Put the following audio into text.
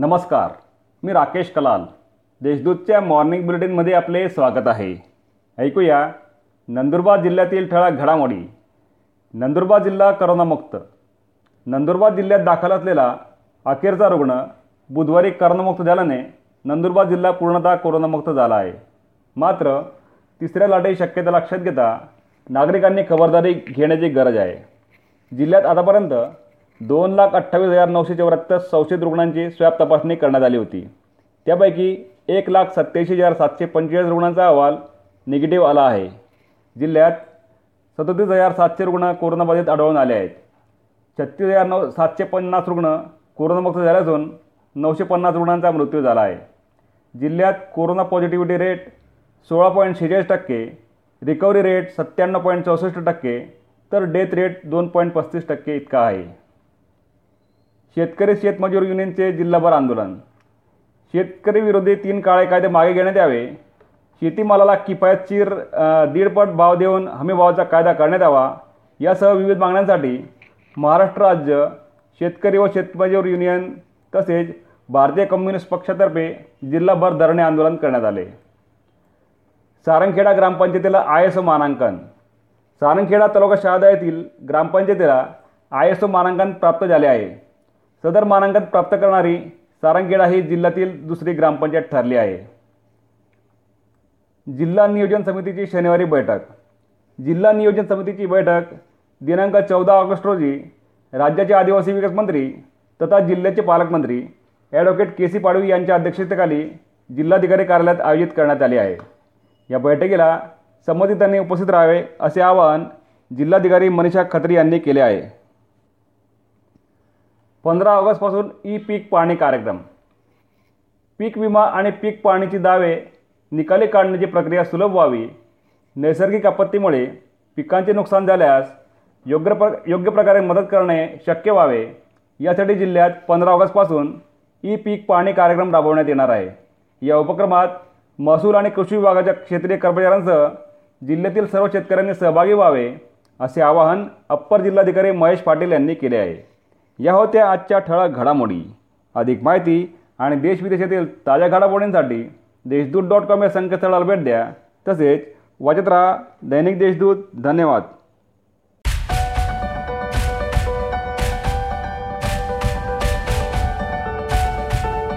नमस्कार मी राकेश कलाल. देशदूतच्या मॉर्निंग बुलेटिनमध्ये आपले स्वागत आहे. ऐकूया नंदुरबार जिल्ह्यातील ठळक घडामोडी. नंदुरबार जिल्हा करोनामुक्त. नंदुरबार जिल्ह्यात दाखल असलेला अखेरचा रुग्ण बुधवारी करोनामुक्त झाल्याने नंदुरबार जिल्हा पूर्णतः कोरोनामुक्त झाला आहे. मात्र तिसऱ्या लाटेची शक्यता लक्षात घेता नागरिकांनी खबरदारी घेण्याची गरज आहे. जिल्ह्यात आतापर्यंत दोन लाख अठ्ठावीस हजार नऊशे चौऱ्याहत्तर संशयित रुग्णांची स्वॅब तपासणी करण्यात आली होती. त्यापैकी एक लाख सत्त्याऐंशी हजार सातशे पंचेचाळीस रुग्णांचा अहवाल निगेटिव्ह आला आहे. जिल्ह्यात सदतीस हजार सातशे रुग्ण कोरोनाबाधित आढळून आले आहेत. छत्तीस हजार नऊ सातशे पन्नास रुग्ण कोरोनामुक्त झाले असून नऊशे पन्नास रुग्णांचा मृत्यू झाला आहे. जिल्ह्यात कोरोना पॉझिटिव्हिटी रेट सोळा पॉईंट शेहेचाळीस टक्के रिकव्हरी रेट सत्त्याण्णव पॉईंट चौसष्ट टक्के तर डेथ रेट दोन पॉईंट पस्तीस टक्के इतका आहे. शेतकरी शेतमजूर युनियनचे जिल्हाभर आंदोलन. शेतकरी विरोधी तीन काळे कायदे मागे घेण्यात यावे. शेतीमालाला किफायतशीर दीडपट भाव देऊन हमीभावाचा कायदा करण्यात यावा. यासह विविध मागण्यांसाठी महाराष्ट्र राज्य शेतकरी व शेतमजूर युनियन तसेच भारतीय कम्युनिस्ट पक्षातर्फे जिल्हाभर धरणे आंदोलन करण्यात आले. सारंगखेडा ग्रामपंचायतीला आय एस ओ मानांकन. सारंगखेडा तालुका शहादा येथील ग्रामपंचायतीला आय एस ओ मानांकन प्राप्त झाले आहे. सदर मानांकन प्राप्त करणारी सारंगखेडा ही जिल्ह्यातील दुसरी ग्रामपंचायत ठरली आहे. जिल्हा नियोजन समितीची शनिवारी बैठक. जिल्हा नियोजन समितीची बैठक दिनांक चौदा ऑगस्ट रोजी राज्याचे आदिवासी विकास मंत्री तथा जिल्ह्याचे पालकमंत्री ॲडव्होकेट के सी पाडवी यांच्या अध्यक्षतेखाली जिल्हाधिकारी कार्यालयात आयोजित करण्यात आली आहे. या बैठकीला संबंधितांनी उपस्थित राहावे असे आवाहन जिल्हाधिकारी मनीषा खत्री यांनी केले आहे. पंधरा ऑगस्टपासून ई पीक पाहणी कार्यक्रम. पीक विमा आणि पीक पाहणीची दावे निकाली काढण्याची प्रक्रिया सुलभ व्हावी. नैसर्गिक आपत्तीमुळे पिकांचे नुकसान झाल्यास योग्य प्र योग्य प्रकारे मदत करणे शक्य व्हावे. यासाठी जिल्ह्यात पंधरा ऑगस्टपासून ई पीक पाहणी कार्यक्रम राबवण्यात येणार आहे. या उपक्रमात महसूल आणि कृषी विभागाच्या क्षेत्रीय कर्मचाऱ्यांसह जिल्ह्यातील सर्व शेतकऱ्यांनी सहभागी व्हावे असे आवाहन अप्पर जिल्हाधिकारी महेश पाटील यांनी केले आहे. या होत्या आजच्या ठळक घडामोडी. अधिक माहिती आणि देशविदेशातील ताज्या घडामोडींसाठी देशदूत डॉट कॉम या संकेतस्थळाला भेट द्या. तसेच वाचत राहा दैनिक देशदूत. धन्यवाद.